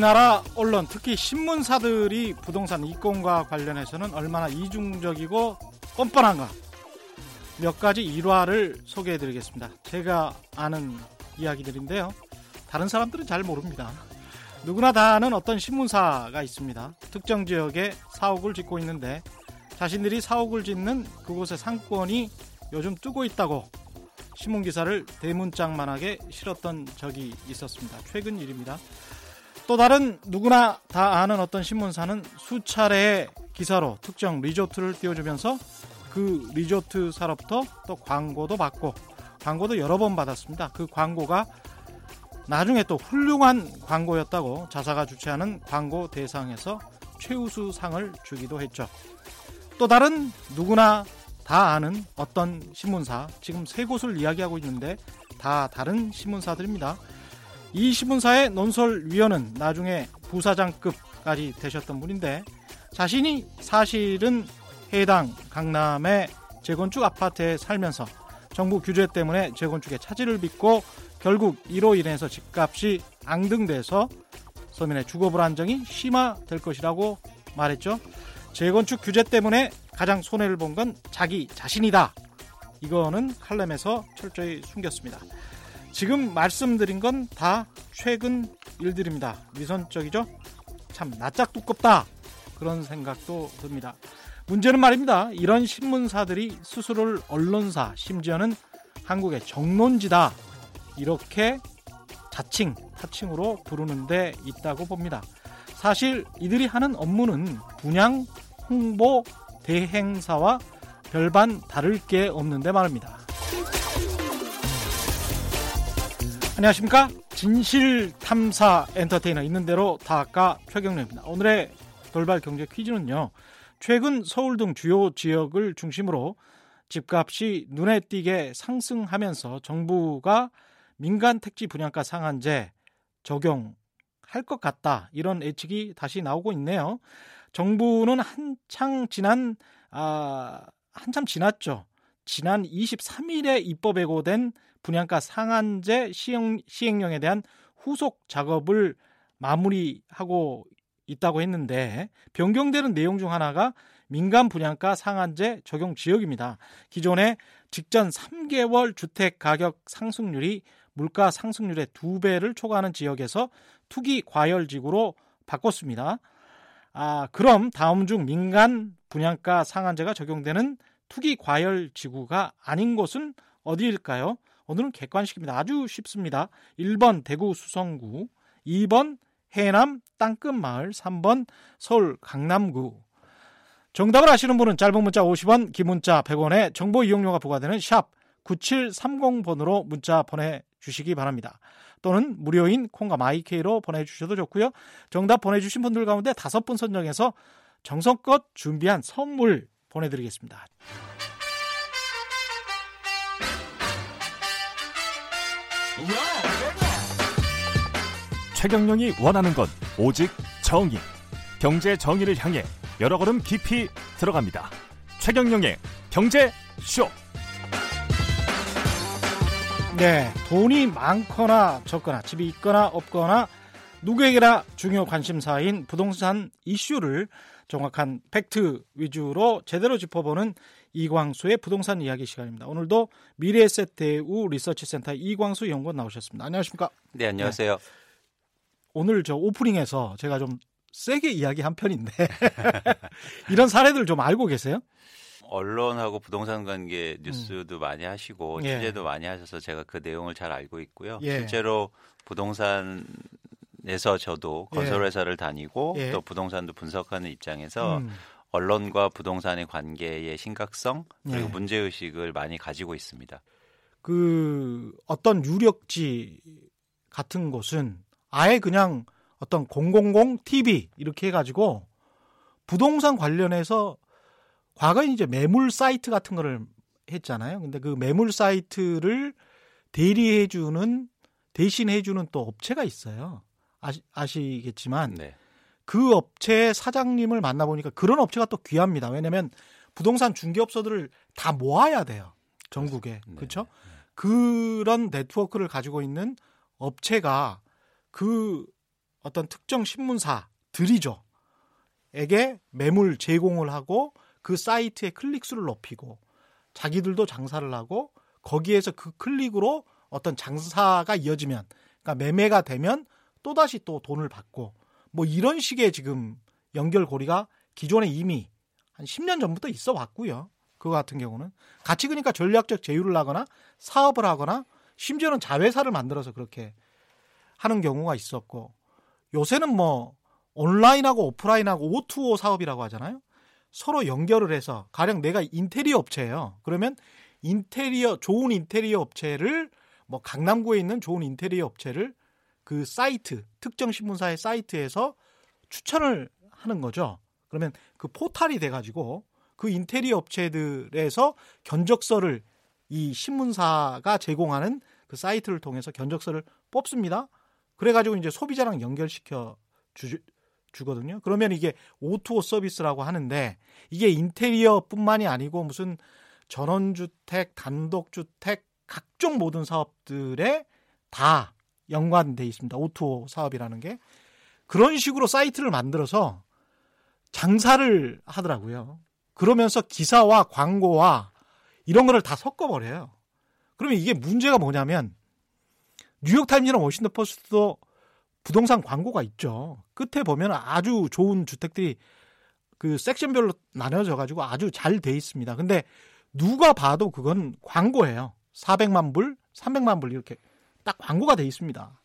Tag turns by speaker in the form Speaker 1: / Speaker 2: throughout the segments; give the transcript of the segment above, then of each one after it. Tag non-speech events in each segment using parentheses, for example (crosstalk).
Speaker 1: 우리나라 언론 특히 신문사들이 부동산 이권과 관련해서는 얼마나 이중적이고 뻔뻔한가 몇 가지 일화를 소개해 드리겠습니다. 제가 아는 이야기들인데요. 다른 사람들은 잘 모릅니다. 누구나 다 아는 어떤 신문사가 있습니다. 특정 지역에 사옥을 짓고 있는데 자신들이 사옥을 짓는 그곳의 상권이 요즘 뜨고 있다고 신문 기사를 대문짝만하게 실었던 적이 있었습니다. 최근 일입니다. 또 다른 누구나 다 아는 어떤 신문사는 수차례의 기사로 특정 리조트를 띄워주면서 그 리조트사로부터 또 광고도 받고 광고도 여러 번 받았습니다. 그 광고가 나중에 또 훌륭한 광고였다고 자사가 주최하는 광고 대상에서 최우수 상을 주기도 했죠. 또 다른 누구나 다 아는 어떤 신문사 지금 세 곳을 이야기하고 있는데 다 다른 신문사들입니다. 이 신문사의 논설위원은 나중에 부사장급까지 되셨던 분인데 자신이 사실은 해당 강남의 재건축 아파트에 살면서 정부 규제 때문에 재건축에 차질을 빚고 결국 이로 인해서 집값이 앙등돼서 서민의 주거 불안정이 심화될 것이라고 말했죠. 재건축 규제 때문에 가장 손해를 본 건 자기 자신이다. 이거는 칼럼에서 철저히 숨겼습니다. 지금 말씀드린 건 다 최근 일들입니다. 위선적이죠? 참 낯짝 두껍다. 그런 생각도 듭니다. 문제는 말입니다. 이런 신문사들이 스스로를 언론사, 심지어는 한국의 정론지다. 이렇게 자칭, 타칭으로 부르는 데 있다고 봅니다. 사실 이들이 하는 업무는 분양, 홍보, 대행사와 별반 다를 게 없는데 말입니다. 안녕하십니까? 진실 탐사 엔터테이너 있는 대로 다아까 최경련입니다. 오늘의 돌발 경제 퀴즈는요. 최근 서울 등 주요 지역을 중심으로 집값이 눈에 띄게 상승하면서 정부가 민간 택지 분양가 상한제 적용할 것 같다. 이런 예측이 다시 나오고 있네요. 정부는 한창 지난 아 한참 지났죠. 지난 23일에 입법 예고된 분양가 상한제 시행, 시행령에 대한 후속 작업을 마무리하고 있다고 했는데 변경되는 내용 중 하나가 민간 분양가 상한제 적용 지역입니다. 기존에 직전 3개월 주택 가격 상승률이 물가 상승률의 두배를 초과하는 지역에서 투기 과열 지구로 바꿨습니다. 아, 그럼 다음 중 민간 분양가 상한제가 적용되는 투기 과열 지구가 아닌 곳은 어디일까요? 오늘은 객관식입니다. 아주 쉽습니다. 1번 대구 수성구, 2번 해남 땅끝마을, 3번 서울 강남구. 정답을 아시는 분은 짧은 문자 50원, 긴 문자 100원에 정보 이용료가 부과되는 샵 9730번으로 문자 보내주시기 바랍니다. 또는 무료인 콩과 마이케이로 보내주셔도 좋고요. 정답 보내주신 분들 가운데 다섯 분 선정해서 정성껏 준비한 선물 보내드리겠습니다.
Speaker 2: 최경영이 원하는 건 오직 정의. 경제 정의를 향해 여러 걸음 깊이 들어갑니다. 최경영의 경제 쇼.
Speaker 1: 네, 돈이 많거나 적거나 집이 있거나 없거나 누구에게나 중요 관심사인 부동산 이슈를 정확한 팩트 위주로 제대로 짚어보는 이광수의 부동산 이야기 시간입니다. 오늘도 미래에셋대우 리서치센터 이광수 연구원 나오셨습니다. 안녕하십니까?
Speaker 3: 네, 안녕하세요. 네.
Speaker 1: 오늘 저 오프닝에서 제가 좀 세게 이야기한 편인데 (laughs) 이런 사례들 좀 알고 계세요?
Speaker 3: 언론하고 부동산 관계 뉴스도 음. 많이 하시고 예. 취재도 많이 하셔서 제가 그 내용을 잘 알고 있고요. 예. 실제로 부동산 에서 저도 예. 건설 회사를 다니고 예. 또 부동산도 분석하는 입장에서 음. 언론과 부동산의 관계의 심각성 그리고 예. 문제 의식을 많이 가지고 있습니다.
Speaker 1: 그 어떤 유력지 같은 곳은 아예 그냥 어떤 000 TV 이렇게 해가지고 부동산 관련해서 과거에 이제 매물 사이트 같은 거를 했잖아요. 근데 그 매물 사이트를 대리해주는 대신해주는 또 업체가 있어요. 아시, 아시겠지만 네. 그 업체 사장님을 만나보니까 그런 업체가 또 귀합니다. 왜냐하면 부동산 중개업소들을 다 모아야 돼요. 전국에 네. 그렇죠? 그런 네트워크를 가지고 있는 업체가 그 어떤 특정 신문사들이죠. 에게 매물 제공을 하고 그 사이트의 클릭수를 높이고 자기들도 장사를 하고 거기에서 그 클릭으로 어떤 장사가 이어지면 그러니까 매매가 되면 또다시 또 돈을 받고 뭐 이런 식의 지금 연결고리가 기존에 이미 한 10년 전부터 있어 왔고요. 그거 같은 경우는 같이 그러니까 전략적 제휴를 하거나 사업을 하거나 심지어는 자회사를 만들어서 그렇게 하는 경우가 있었고 요새는 뭐 온라인하고 오프라인하고 O2O 사업이라고 하잖아요. 서로 연결을 해서 가령 내가 인테리어 업체예요. 그러면 인테리어 좋은 인테리어 업체를 뭐 강남구에 있는 좋은 인테리어 업체를 그 사이트 특정 신문사의 사이트에서 추천을 하는 거죠. 그러면 그 포탈이 돼 가지고 그 인테리어 업체들에서 견적서를 이 신문사가 제공하는 그 사이트를 통해서 견적서를 뽑습니다. 그래가지고 이제 소비자랑 연결시켜 주, 주거든요. 그러면 이게 O2O 서비스라고 하는데 이게 인테리어뿐만이 아니고 무슨 전원주택, 단독주택, 각종 모든 사업들에 다 연관돼 있습니다. O2O 사업이라는 게 그런 식으로 사이트를 만들어서 장사를 하더라고요. 그러면서 기사와 광고와 이런 거를 다 섞어버려요. 그러면 이게 문제가 뭐냐면 뉴욕타임즈나 워싱턴 포스트도 부동산 광고가 있죠. 끝에 보면 아주 좋은 주택들이 그 섹션별로 나눠져 가지고 아주 잘 돼 있습니다. 근데 누가 봐도 그건 광고예요. 400만 불, 300만 불 이렇게 딱 광고가 돼 있습니다.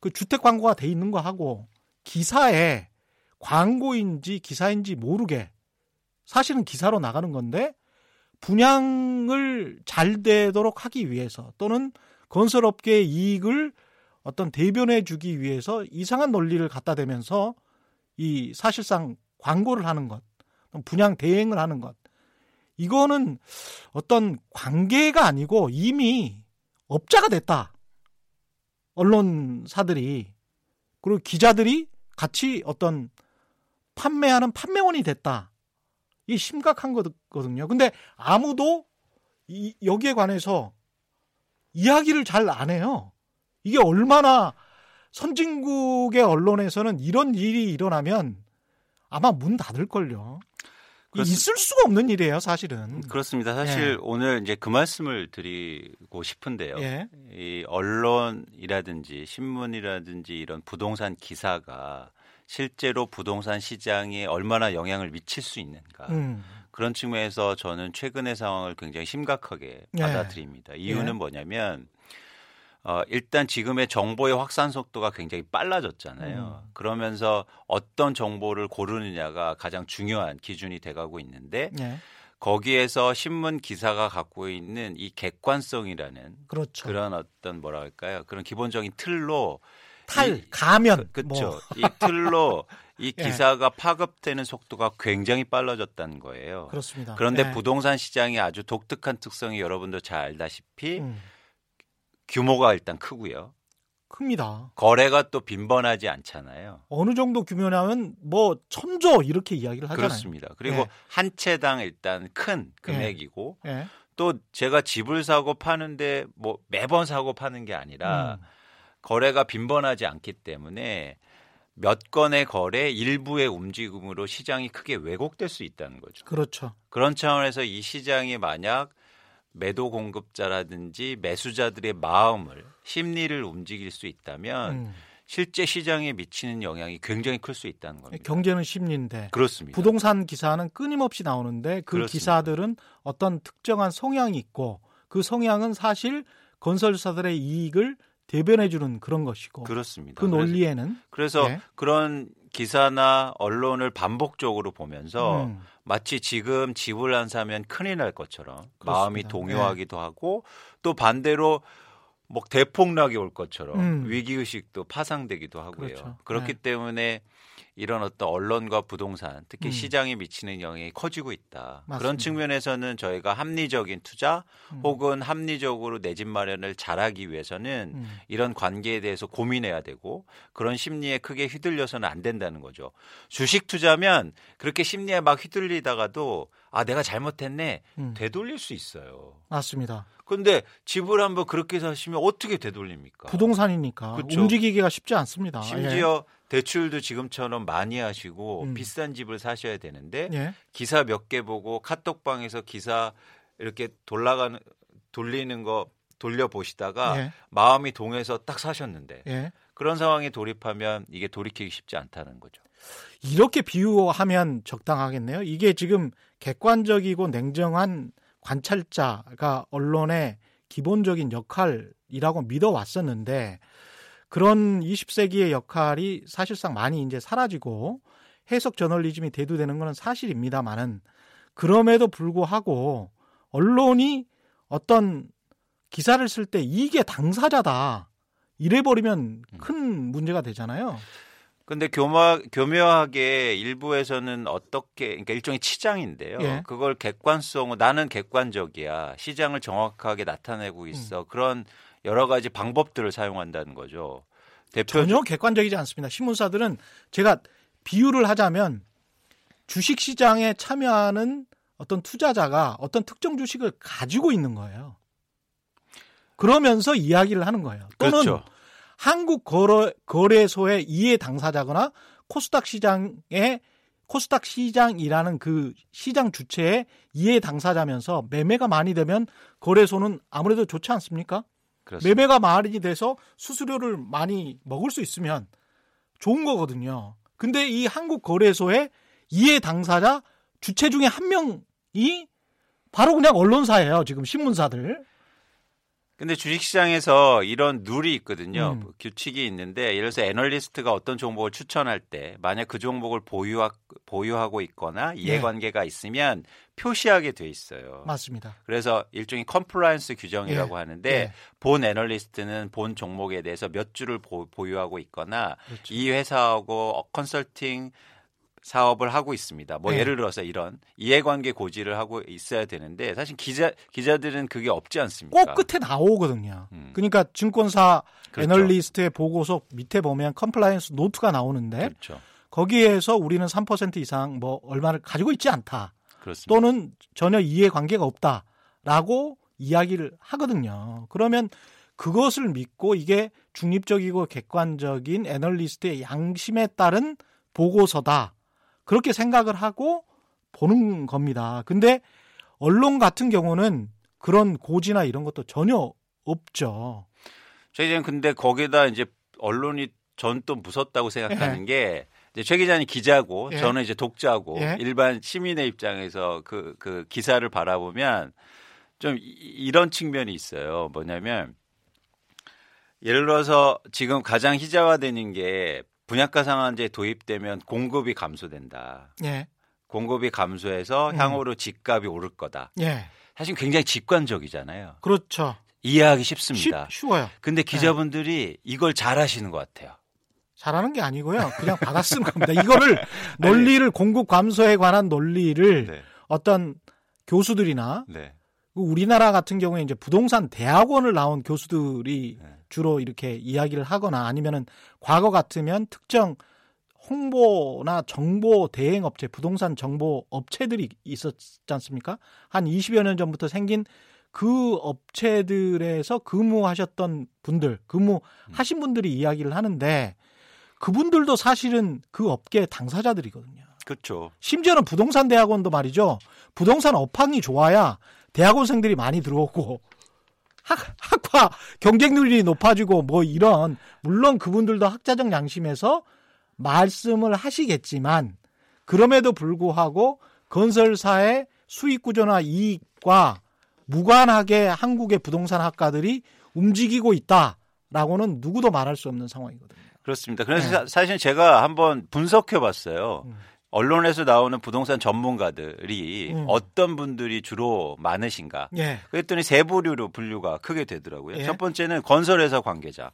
Speaker 1: 그 주택 광고가 돼 있는 거 하고 기사에 광고인지 기사인지 모르게 사실은 기사로 나가는 건데 분양을 잘 되도록 하기 위해서 또는 건설업계의 이익을 어떤 대변해 주기 위해서 이상한 논리를 갖다 대면서 이 사실상 광고를 하는 것, 분양 대행을 하는 것. 이거는 어떤 관계가 아니고 이미 업자가 됐다. 언론사들이 그리고 기자들이 같이 어떤 판매하는 판매원이 됐다. 이게 심각한 거거든요. 근데 아무도 이, 여기에 관해서 이야기를 잘 안 해요. 이게 얼마나 선진국의 언론에서는 이런 일이 일어나면 아마 문 닫을걸요. 그렇습... 있을 수가 없는 일이에요, 사실은.
Speaker 3: 그렇습니다. 사실 예. 오늘 이제 그 말씀을 드리고 싶은데요. 예. 이 언론이라든지 신문이라든지 이런 부동산 기사가 실제로 부동산 시장에 얼마나 영향을 미칠 수 있는가. 음. 그런 측면에서 저는 최근의 상황을 굉장히 심각하게 예. 받아들입니다. 이유는 예. 뭐냐면 어, 일단 지금의 정보의 확산 속도가 굉장히 빨라졌잖아요. 음. 그러면서 어떤 정보를 고르느냐가 가장 중요한 기준이 돼가고 있는데 네. 거기에서 신문 기사가 갖고 있는 이 객관성이라는 그렇죠. 그런 어떤 뭐라 할까요? 그런 기본적인 틀로
Speaker 1: 탈 이, 가면
Speaker 3: 그렇죠. 뭐. 이 틀로 이 (laughs) 예. 기사가 예. 파급되는 속도가 굉장히 빨라졌다는 거예요.
Speaker 1: 그렇습니다.
Speaker 3: 그런데 예. 부동산 시장이 아주 독특한 특성이 여러분도 잘 알다시피 음. 규모가 일단 크고요.
Speaker 1: 큽니다.
Speaker 3: 거래가 또 빈번하지 않잖아요.
Speaker 1: 어느 정도 규모냐면 뭐 천조 이렇게 이야기를 하잖아요.
Speaker 3: 그렇습니다. 그리고 네. 한 채당 일단 큰 금액이고 네. 네. 또 제가 집을 사고 파는데 뭐 매번 사고 파는 게 아니라 음. 거래가 빈번하지 않기 때문에 몇 건의 거래 일부의 움직임으로 시장이 크게 왜곡될 수 있다는 거죠.
Speaker 1: 그렇죠.
Speaker 3: 그런 차원에서 이 시장이 만약 매도 공급자라든지 매수자들의 마음을 심리를 움직일 수 있다면 음. 실제 시장에 미치는 영향이 굉장히 클 수 있다는 겁니다.
Speaker 1: 경제는 심리인데
Speaker 3: 그렇습니다.
Speaker 1: 부동산 기사는 끊임없이 나오는데 그 그렇습니다. 기사들은 어떤 특정한 성향이 있고 그 성향은 사실 건설사들의 이익을 대변해 주는 그런 것이고
Speaker 3: 그렇습니다.
Speaker 1: 그 논리에는
Speaker 3: 그래서, 그래서 네. 그런 기사나 언론을 반복적으로 보면서 음. 마치 지금 집을 안 사면 큰일 날 것처럼 그렇습니다. 마음이 동요하기도 네. 하고 또 반대로 뭐 대폭락이 올 것처럼 음. 위기 의식도 파상되기도 하고요. 그렇죠. 그렇기 네. 때문에 이런 어떤 언론과 부동산 특히 음. 시장에 미치는 영향이 커지고 있다. 맞습니다. 그런 측면에서는 저희가 합리적인 투자 음. 혹은 합리적으로 내 집 마련을 잘하기 위해서는 음. 이런 관계에 대해서 고민해야 되고 그런 심리에 크게 휘둘려서는 안 된다는 거죠. 주식 투자면 그렇게 심리에 막 휘둘리다가도 아 내가 잘못했네 음. 되돌릴 수 있어요.
Speaker 1: 맞습니다.
Speaker 3: 근데 집을 한번 그렇게 사시면 어떻게 되돌립니까?
Speaker 1: 부동산이니까 그쵸? 움직이기가 쉽지 않습니다.
Speaker 3: 심지어 예. 대출도 지금처럼 많이 하시고 음. 비싼 집을 사셔야 되는데 예. 기사 몇 개 보고 카톡방에서 기사 이렇게 돌아가는 돌리는 거 돌려 보시다가 예. 마음이 동해서 딱 사셨는데 예. 그런 상황에 돌입하면 이게 돌이키기 쉽지 않다는 거죠.
Speaker 1: 이렇게 비유하면 적당하겠네요. 이게 지금 객관적이고 냉정한 관찰자가 언론의 기본적인 역할이라고 믿어 왔었는데 그런 20세기의 역할이 사실상 많이 이제 사라지고 해석 저널리즘이 대두되는 것은 사실입니다만은 그럼에도 불구하고 언론이 어떤 기사를 쓸 때 이게 당사자다 이래버리면 큰 문제가 되잖아요.
Speaker 3: 근데 교묘, 교묘하게 일부에서는 어떻게 그러니까 일종의 치장인데요. 예. 그걸 객관성 나는 객관적이야 시장을 정확하게 나타내고 있어 음. 그런 여러 가지 방법들을 사용한다는 거죠.
Speaker 1: 대표 전혀 객관적이지 않습니다. 신문사들은 제가 비유를 하자면 주식 시장에 참여하는 어떤 투자자가 어떤 특정 주식을 가지고 있는 거예요. 그러면서 이야기를 하는 거예요. 또는 그렇죠. 한국 거래, 거래소의 이해 당사자거나 코스닥 시장의 코스닥 시장이라는 그 시장 주체의 이해 당사자면서 매매가 많이 되면 거래소는 아무래도 좋지 않습니까? 그렇습니다. 매매가 많이 돼서 수수료를 많이 먹을 수 있으면 좋은 거거든요. 근데 이 한국 거래소의 이해 당사자 주체 중에 한 명이 바로 그냥 언론사예요. 지금 신문사들.
Speaker 3: 근데 주식시장에서 이런 룰이 있거든요. 음. 규칙이 있는데 예를 들어서 애널리스트가 어떤 종목을 추천할 때 만약 그 종목을 보유하, 보유하고 있거나 이해관계가 예. 있으면 표시하게 돼 있어요.
Speaker 1: 맞습니다.
Speaker 3: 그래서 일종의 compliance 규정이라고 예. 하는데 예. 본 애널리스트는 본 종목에 대해서 몇 주를 보유하고 있거나 그렇죠. 이 회사하고 컨설팅 사업을 하고 있습니다. 뭐 네. 예를 들어서 이런 이해관계 고지를 하고 있어야 되는데 사실 기자 기자들은 그게 없지 않습니까?
Speaker 1: 꼭 끝에 나오거든요. 음. 그러니까 증권사 그렇죠. 애널리스트의 보고서 밑에 보면 compliance note가 나오는데 그렇죠. 거기에서 우리는 3% 이상 뭐 얼마를 가지고 있지 않다. 그렇습니다. 또는 전혀 이해관계가 없다라고 이야기를 하거든요. 그러면 그것을 믿고 이게 중립적이고 객관적인 애널리스트의 양심에 따른 보고서다. 그렇게 생각을 하고 보는 겁니다. 근데 언론 같은 경우는 그런 고지나 이런 것도 전혀 없죠.
Speaker 3: 저희는 근데 거기다 이제 언론이 전 또 무섭다고 생각하는 예. 게 이제 최 기자님 기자고 예. 저는 이제 독자고 예. 일반 시민의 입장에서 그, 그 기사를 바라보면 좀 이런 측면이 있어요. 뭐냐면 예를 들어서 지금 가장 희자화되는 게 분양가 상한제 도입되면 공급이 감소된다. 예. 공급이 감소해서 음. 향후로 집값이 오를 거다. 예. 사실 굉장히 직관적이잖아요.
Speaker 1: 그렇죠.
Speaker 3: 이해하기 쉽습니다.
Speaker 1: 쉽, 쉬워요.
Speaker 3: 근데 기자분들이 예. 이걸 잘 하시는 것 같아요.
Speaker 1: 잘하는 게 아니고요. 그냥 받아 쓴 겁니다. 이거를 논리를 공급 감소에 관한 논리를 네. 어떤 교수들이나 네. 우리나라 같은 경우에 이제 부동산 대학원을 나온 교수들이 네. 주로 이렇게 이야기를 하거나 아니면은 과거 같으면 특정 홍보나 정보 대행 업체, 부동산 정보 업체들이 있었지 않습니까? 한 20여 년 전부터 생긴 그 업체들에서 근무하셨던 분들, 근무하신 분들이 이야기를 하는데 그분들도 사실은 그 업계 당사자들이거든요.
Speaker 3: 그렇죠.
Speaker 1: 심지어는 부동산 대학원도 말이죠. 부동산 업황이 좋아야 대학원생들이 많이 들어오고 학, 학과 경쟁률이 높아지고 뭐 이런 물론 그분들도 학자적 양심에서 말씀을 하시겠지만 그럼에도 불구하고 건설사의 수익 구조나 이익과 무관하게 한국의 부동산 학과들이 움직이고 있다라고는 누구도 말할 수 없는 상황이거든요.
Speaker 3: 그렇습니다. 그래서 네. 사실 제가 한번 분석해 봤어요. 음. 언론에서 나오는 부동산 전문가들이 음. 어떤 분들이 주로 많으신가? 예. 그랬더니 세 부류로 분류가 크게 되더라고요. 예. 첫 번째는 건설회사 관계자.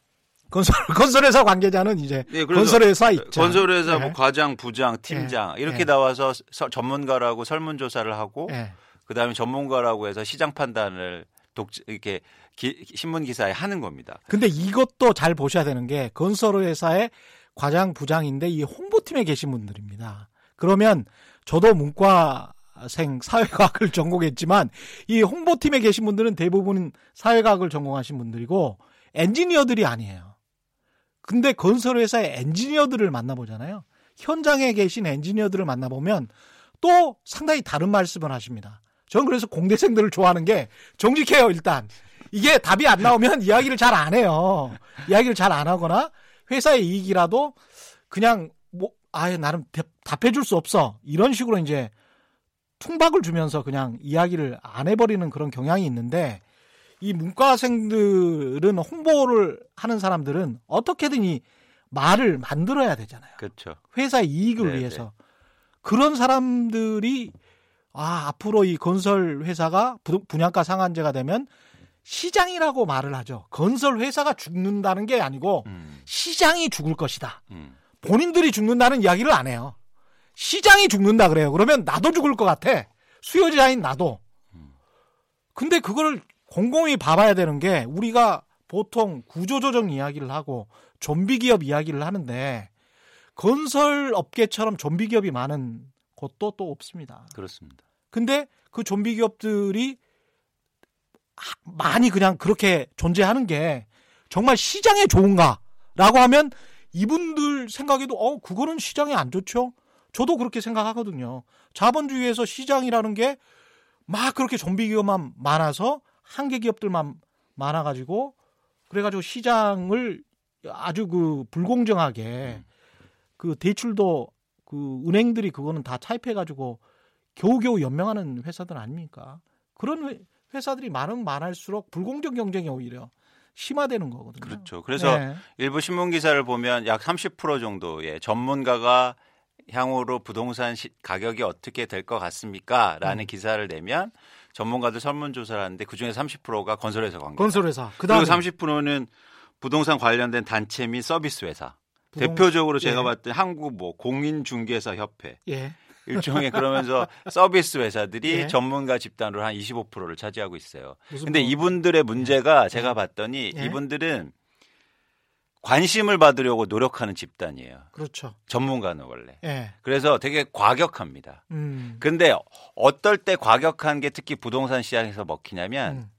Speaker 1: 건설 (laughs) 건설회사 관계자는 이제 네, 건설회사 있죠.
Speaker 3: 건설회사 예. 뭐 과장, 부장, 팀장 예. 이렇게 예. 나와서 서, 전문가라고 설문조사를 하고 예. 그다음에 전문가라고 해서 시장 판단을 독 이렇게 기, 신문 기사에 하는 겁니다.
Speaker 1: 근데 이것도 잘 보셔야 되는 게 건설회사의 과장, 부장인데 이 홍보팀에 계신 분들입니다. 그러면 저도 문과 문과생 사회과학을 (laughs) 전공했지만 이 홍보팀에 계신 분들은 대부분 사회과학을 전공하신 분들이고 엔지니어들이 아니에요. 근데 건설회사의 엔지니어들을 만나보잖아요. 현장에 계신 엔지니어들을 만나보면 또 상당히 다른 말씀을 하십니다. 저는 그래서 공대생들을 좋아하는 게 정직해요, 일단. 이게 답이 안 나오면 이야기를 잘 안 해요. 이야기를 잘 안 하거나 회사의 이익이라도 그냥 뭐 아예 나름 답해 줄 수 없어. 이런 식으로 이제 퉁박을 주면서 그냥 이야기를 안 해버리는 그런 경향이 있는데 이 문과생들은 홍보를 하는 사람들은 어떻게든 이 말을 만들어야 되잖아요.
Speaker 3: 그렇죠.
Speaker 1: 회사의 이익을 네네. 위해서. 네. 그런 사람들이 아, 앞으로 이 건설 회사가 분양가 상한제가 되면 시장이라고 말을 하죠. 건설 회사가 죽는다는 게 아니고 음. 시장이 죽을 것이다. 음. 본인들이 죽는다는 이야기를 안 해요. 시장이 죽는다 그래요. 그러면 나도 죽을 것 같아. 수요자인 나도. 근데 그걸 곰곰이 봐봐야 되는 게 우리가 보통 구조조정 이야기를 하고 좀비 기업 이야기를 하는데 건설 업계처럼 좀비 기업이 많은 곳도 또 없습니다.
Speaker 3: 그렇습니다.
Speaker 1: 근데 그 좀비 기업들이 많이 그냥 그렇게 존재하는 게 정말 시장에 좋은가라고 하면 이분들 생각에도 어 그거는 시장에 안 좋죠. 저도 그렇게 생각하거든요. 자본주의에서 시장이라는 게 막 그렇게 좀비 기업만 많아서 한계 기업들만 많아가지고 그래가지고 시장을 아주 그 불공정하게 그 대출도 그 은행들이 그거는 다 차입해가지고 겨우겨우 연명하는 회사들 아닙니까? 그런 회사들이 많은 많을수록 불공정 경쟁이 오히려 심화되는 거거든요.
Speaker 3: 그렇죠. 그래서 네. 일부 신문 기사를 보면 약 30% 정도의 전문가가 향후로 부동산 시, 가격이 어떻게 될 것 같습니까? 라는 음. 기사를 내면 전문가들 설문 조사를 하는데 그 중에 30%가 건설회사 관계.
Speaker 1: 건설회사.
Speaker 3: 그다음에 그리고 30%는 부동산 관련된 단체 및 서비스 회사. 부동... 대표적으로 제가 예. 봤던 한국 뭐 공인중개사 협회. 예. 일종의 그러면서 서비스 회사들이 예. 전문가 집단으로 한 25%를 차지하고 있어요. 근데 뭐... 이분들의 문제가 예. 제가 봤더니 예. 이분들은 관심을 받으려고 노력하는 집단이에요.
Speaker 1: 그렇죠.
Speaker 3: 전문가는 원래. 예. 그래서 되게 과격합니다. 음. 근데 어떨 때 과격한 게 특히 부동산 시장에서 먹히냐면 음.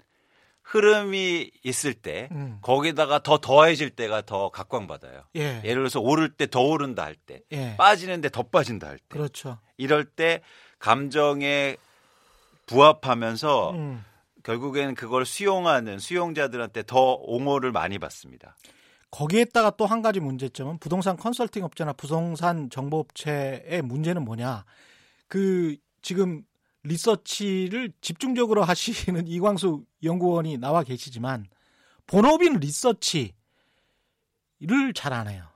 Speaker 3: 흐름이 있을 때 음. 거기다가 더 더해질 때가 더 각광받아요. 예. 예를 들어서 오를 때 더 오른다 할 때, 예. 빠지는데 더 빠진다 할 때.
Speaker 1: 그렇죠.
Speaker 3: 이럴 때 감정에 부합하면서 음. 결국에는 그걸 수용하는 수용자들한테 더 옹호를 많이 받습니다.
Speaker 1: 거기에다가 또 한 가지 문제점은 부동산 컨설팅 업체나 부동산 정보 업체의 문제는 뭐냐. 그 지금 리서치를 집중적으로 하시는 (laughs) 이광수 연구원이 나와 계시지만 본업인 리서치를 잘 안 해요.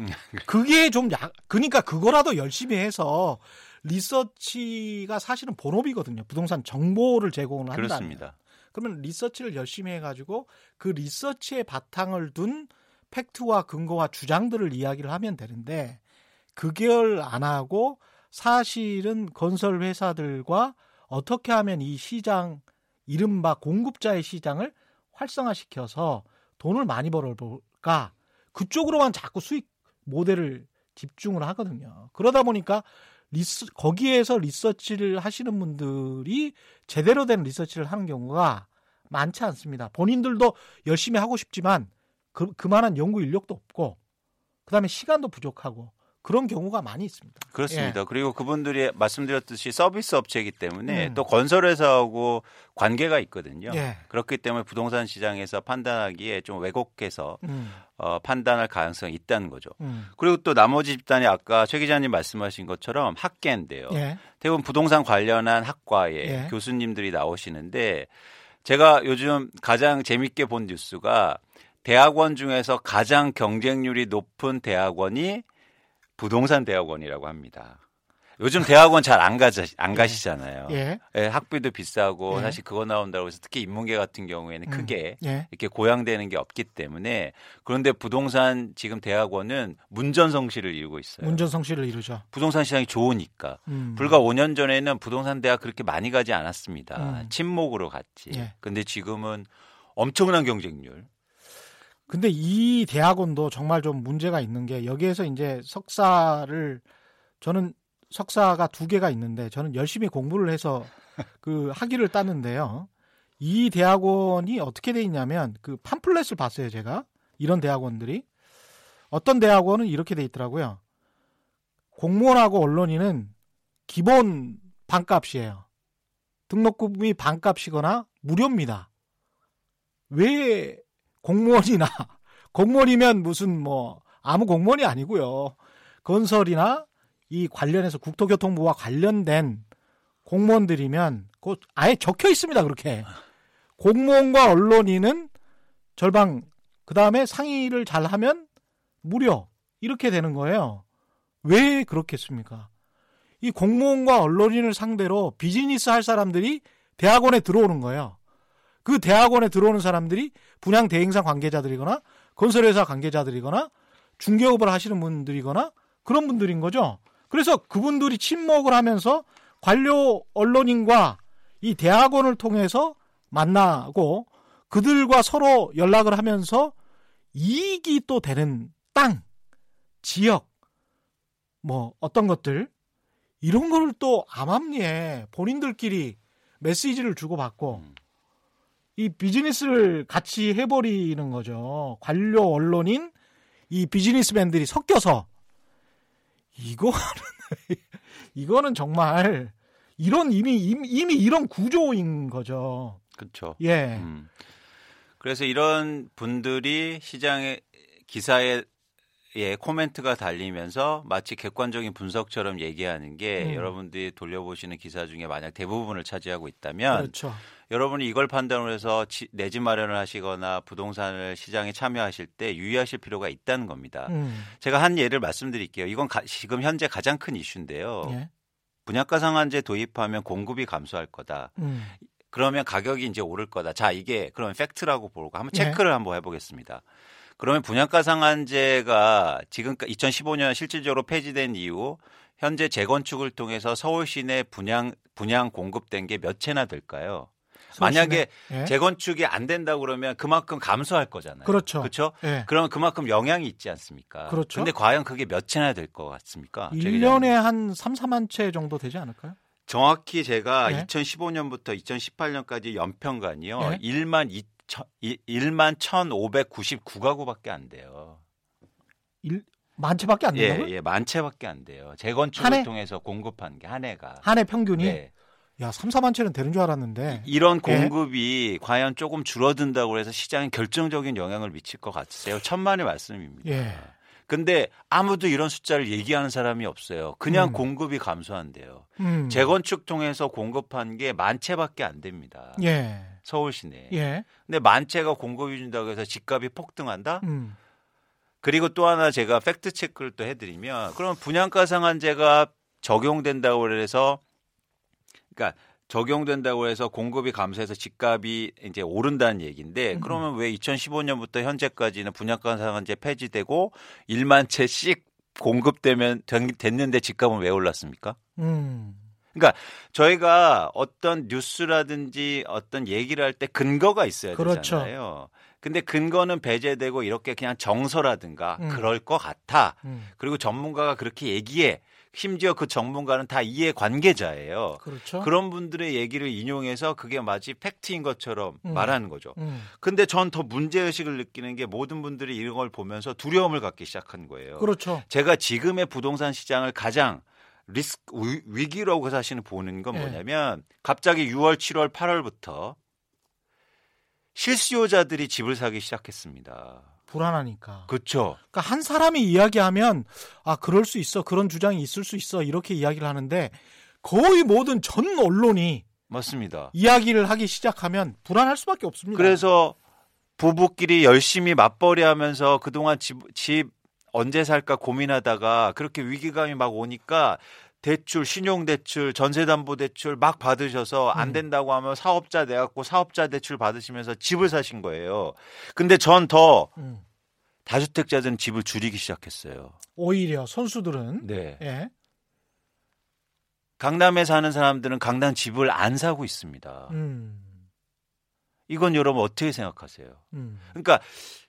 Speaker 1: 음. 그게 좀 약, 그러니까 그거라도 열심히 해서 리서치가 사실은 본업이거든요. 부동산 정보를 제공을 한다. 그렇습니다. 그러면 리서치를 열심히 해가지고 그 리서치에 바탕을 둔 팩트와 근거와 주장들을 이야기를 하면 되는데 그걸 안 하고 사실은 건설 회사들과 어떻게 하면 이 시장 이른바 공급자의 시장을 활성화시켜서 돈을 많이 벌어볼까 그쪽으로만 자꾸 수익 모델을 집중을 하거든요. 그러다 보니까 리스, 거기에서 리서치를 하시는 분들이 제대로 된 리서치를 하는 경우가 많지 않습니다. 본인들도 열심히 하고 싶지만 그, 그만한 연구 인력도 없고 그다음에 시간도 부족하고 그런 경우가 많이 있습니다.
Speaker 3: 그렇습니다. 예. 그리고 그분들이 말씀드렸듯이 서비스 업체이기 때문에 음. 또 건설회사하고 관계가 있거든요. 예. 그렇기 때문에 부동산 시장에서 판단하기에 좀 왜곡해서 음. 어, 판단할 가능성이 있다는 거죠. 음. 그리고 또 나머지 집단이 아까 최 기자님 말씀하신 것처럼 학계인데요. 예. 대부분 부동산 관련한 학과에 예. 교수님들이 나오시는데 제가 요즘 가장 재밌게 본 뉴스가 대학원 중에서 가장 경쟁률이 높은 대학원이 부동산 대학원이라고 합니다. 요즘 대학원 잘 안 가안 예. 가시잖아요. 예. 예. 학비도 비싸고 예. 사실 그거 나온다고 해서 특히 인문계 같은 경우에는 음. 크게 예. 이렇게 고양되는 게 없기 때문에 그런데 부동산 지금 대학원은 문전성시를 이루고 있어요.
Speaker 1: 문전성시를 이루죠.
Speaker 3: 부동산 시장이 좋으니까. 음. 불과 5년 전에는 부동산 대학 그렇게 많이 가지 않았습니다. 음. 침묵으로 갔지. 예. 근데 지금은 엄청난 경쟁률.
Speaker 1: 근데 이 대학원도 정말 좀 문제가 있는 게 여기에서 이제 석사를 저는 석사가 두 개가 있는데 저는 열심히 공부를 해서 그 학위를 땄는데요. 이 대학원이 어떻게 돼 있냐면 그 팜플렛을 봤어요, 제가. 이런 대학원들이 어떤 대학원은 이렇게 돼 있더라고요. 공무원하고 언론인은 기본 반값이에요. 등록금이 반값이거나 무료입니다. 왜 공무원이나 (laughs) 공무원이면 무슨 뭐 아무 공무원이 아니고요. 건설이나 이 관련해서 국토교통부와 관련된 공무원들이면 곧 아예 적혀 있습니다. 그렇게 공무원과 언론인은 절방 그 다음에 상의를 잘 하면 무료 이렇게 되는 거예요. 왜 그렇겠습니까? 이 공무원과 언론인을 상대로 비즈니스 할 사람들이 대학원에 들어오는 거예요. 그 대학원에 들어오는 사람들이 분양 대행사 관계자들이거나 건설회사 관계자들이거나 중개업을 하시는 분들이거나 그런 분들인 거죠. 그래서 그분들이 침묵을 하면서 관료 언론인과 이 대학원을 통해서 만나고 그들과 서로 연락을 하면서 이익이 또 되는 땅, 지역, 뭐 어떤 것들 이런 거를 또 암암리에 본인들끼리 메시지를 주고받고 음. 이 비즈니스를 같이 해버리는 거죠. 관료 언론인 이 비즈니스맨들이 섞여서 이거는 (laughs) 이거는 정말 이런 이미 이미 이런 구조인 거죠.
Speaker 3: 그렇죠.
Speaker 1: 예. 음.
Speaker 3: 그래서 이런 분들이 시장의 기사에 예, 코멘트가 달리면서 마치 객관적인 분석처럼 얘기하는 게 음. 여러분들이 돌려보시는 기사 중에 만약 대부분을 차지하고 있다면
Speaker 1: 그렇죠.
Speaker 3: 여러분이 이걸 판단을 해서 내 집 마련을 하시거나 부동산을 시장에 참여하실 때 유의하실 필요가 있다는 겁니다. 음. 제가 한 예를 말씀드릴게요. 이건 가, 지금 현재 가장 큰 이슈인데요. 예. 분양가 상한제 도입하면 공급이 감소할 거다. 음. 그러면 가격이 이제 오를 거다. 자, 이게 그러면 팩트라고 보고 한번 예. 체크를 예. 한번 해보겠습니다. 그러면 분양가 상한제가 지금 2015년 실질적으로 폐지된 이후 현재 재건축을 통해서 서울 시내 분양 분양 공급된 게 몇 채나 될까요? 만약에 예? 재건축이 안 된다 그러면 그만큼 감소할 거잖아요.
Speaker 1: 그렇죠.
Speaker 3: 그렇죠? 예. 그러면 그만큼 영향이 있지 않습니까?
Speaker 1: 그렇죠.
Speaker 3: 근데 과연 그게 몇 채나 될 것 같습니까?
Speaker 1: 1년에 한 3, 4만 채 정도 되지 않을까요?
Speaker 3: 정확히 제가 예? 2015년부터 2018년까지 연평간이요. 예? 1만 2 1만 1,599가구밖에 안 돼요.
Speaker 1: 1, 만 채밖에 안 된다고요?
Speaker 3: 예, 예, 만 채밖에 안 돼요. 재건축을 통해서 공급한 게 한 해가.
Speaker 1: 한 해 평균이? 네. 야, 3, 4만 채는 되는 줄 알았는데.
Speaker 3: 이런 예. 공급이 예. 과연 조금 줄어든다고 해서 시장에 결정적인 영향을 미칠 것 같으세요? 천만의 말씀입니다.
Speaker 1: 예.
Speaker 3: 근데 아무도 이런 숫자를 얘기하는 사람이 없어요. 그냥 음. 공급이 감소한대요. 음. 재건축 통해서 공급한 게 만 채밖에 안 됩니다.
Speaker 1: 예.
Speaker 3: 서울 시내.
Speaker 1: 예.
Speaker 3: 근데 만 채가 공급이 준다고 해서 집값이 폭등한다? 음. 그리고 또 하나 제가 팩트 체크를 또 해드리면 그럼 분양가 상한제가 적용된다고 해서 그러니까 적용된다고 해서 공급이 감소해서 집값이 이제 오른다는 얘기인데 음. 그러면 왜 2015년부터 현재까지는 분양가 상한제 폐지되고 1만 채씩 공급되면 됐는데 집값은 왜 올랐습니까?
Speaker 1: 음.
Speaker 3: 그러니까 저희가 어떤 뉴스라든지 어떤 얘기를 할 때 근거가 있어야 그렇죠. 되잖아요. 근데 근거는 배제되고 이렇게 그냥 정서라든가 음. 그럴 것 같아. 음. 그리고 전문가가 그렇게 얘기해. 심지어 그 전문가는 다 이해 관계자예요.
Speaker 1: 그렇죠.
Speaker 3: 그런 분들의 얘기를 인용해서 그게 마치 팩트인 것처럼 음. 말하는 거죠. 음. 근데 전 더 문제 의식을 느끼는 게 모든 분들이 이런 걸 보면서 두려움을 갖기 시작한 거예요.
Speaker 1: 그렇죠.
Speaker 3: 제가 지금의 부동산 시장을 가장 리스크 위기라고 사실은 보는 건 네. 뭐냐면 네. 갑자기 6월, 7월, 8월부터 실수요자들이 집을 사기 시작했습니다.
Speaker 1: 불안하니까.
Speaker 3: 그렇죠.
Speaker 1: 그러니까 한 사람이 이야기하면 아 그럴 수 있어 그런 주장이 있을 수 있어 이렇게 이야기를 하는데 거의 모든 전 언론이
Speaker 3: 맞습니다.
Speaker 1: 이야기를 하기 시작하면 불안할 수밖에 없습니다.
Speaker 3: 그래서 부부끼리 열심히 맞벌이하면서 그동안 집, 집 언제 살까 고민하다가 그렇게 위기감이 막 오니까 대출, 신용대출, 전세담보대출 막 받으셔서 안 음. 된다고 하면 사업자 내갖고 사업자 대출 받으시면서 집을 사신 거예요. 근데 전더 음. 다주택자들은 집을 줄이기 시작했어요.
Speaker 1: 오히려 선수들은
Speaker 3: 네.
Speaker 1: 예.
Speaker 3: 강남에 사는 사람들은 강남 집을 안 사고 있습니다.
Speaker 1: 음.
Speaker 3: 이건 여러분 어떻게 생각하세요?
Speaker 1: 음.
Speaker 3: 그러니까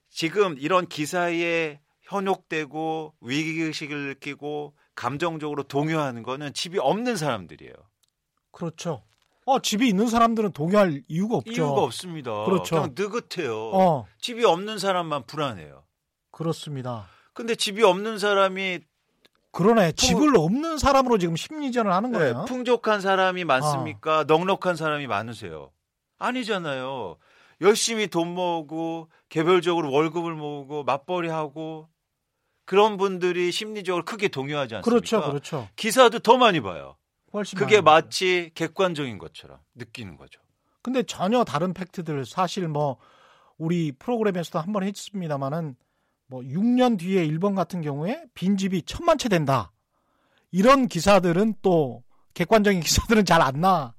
Speaker 3: 지금 이런 기사에 현혹되고 위기의식을 느끼고 감정적으로 동요하는 거는 집이 없는 사람들이에요.
Speaker 1: 그렇죠. 어, 집이 있는 사람들은 동요할 이유가 없죠.
Speaker 3: 이유가 없습니다. 그렇죠. 그냥 느긋해요. 어. 집이 없는 사람만 불안해요.
Speaker 1: 그렇습니다.
Speaker 3: 근데 집이 없는 사람이
Speaker 1: 그러네. 풍... 집을 없는 사람으로 지금 심리전을 하는 네, 거예요.
Speaker 3: 네, 풍족한 사람이 많습니까? 어. 넉넉한 사람이 많으세요. 아니잖아요. 열심히 돈 모으고 개별적으로 월급을 모으고 맞벌이 하고 그런 분들이 심리적으로 크게 동요하지 않습니까?
Speaker 1: 그렇죠, 그렇죠.
Speaker 3: 기사도 더 많이 봐요. 그게 마치 객관적인 것처럼 느끼는 거죠.
Speaker 1: 근데 전혀 다른 팩트들 사실 뭐 우리 프로그램에서도 한 번 했습니다마는 뭐 6년 뒤에 일본 같은 경우에 빈집이 천만 채 된다. 이런 기사들은 또 객관적인 (laughs) 기사들은 잘 안 나.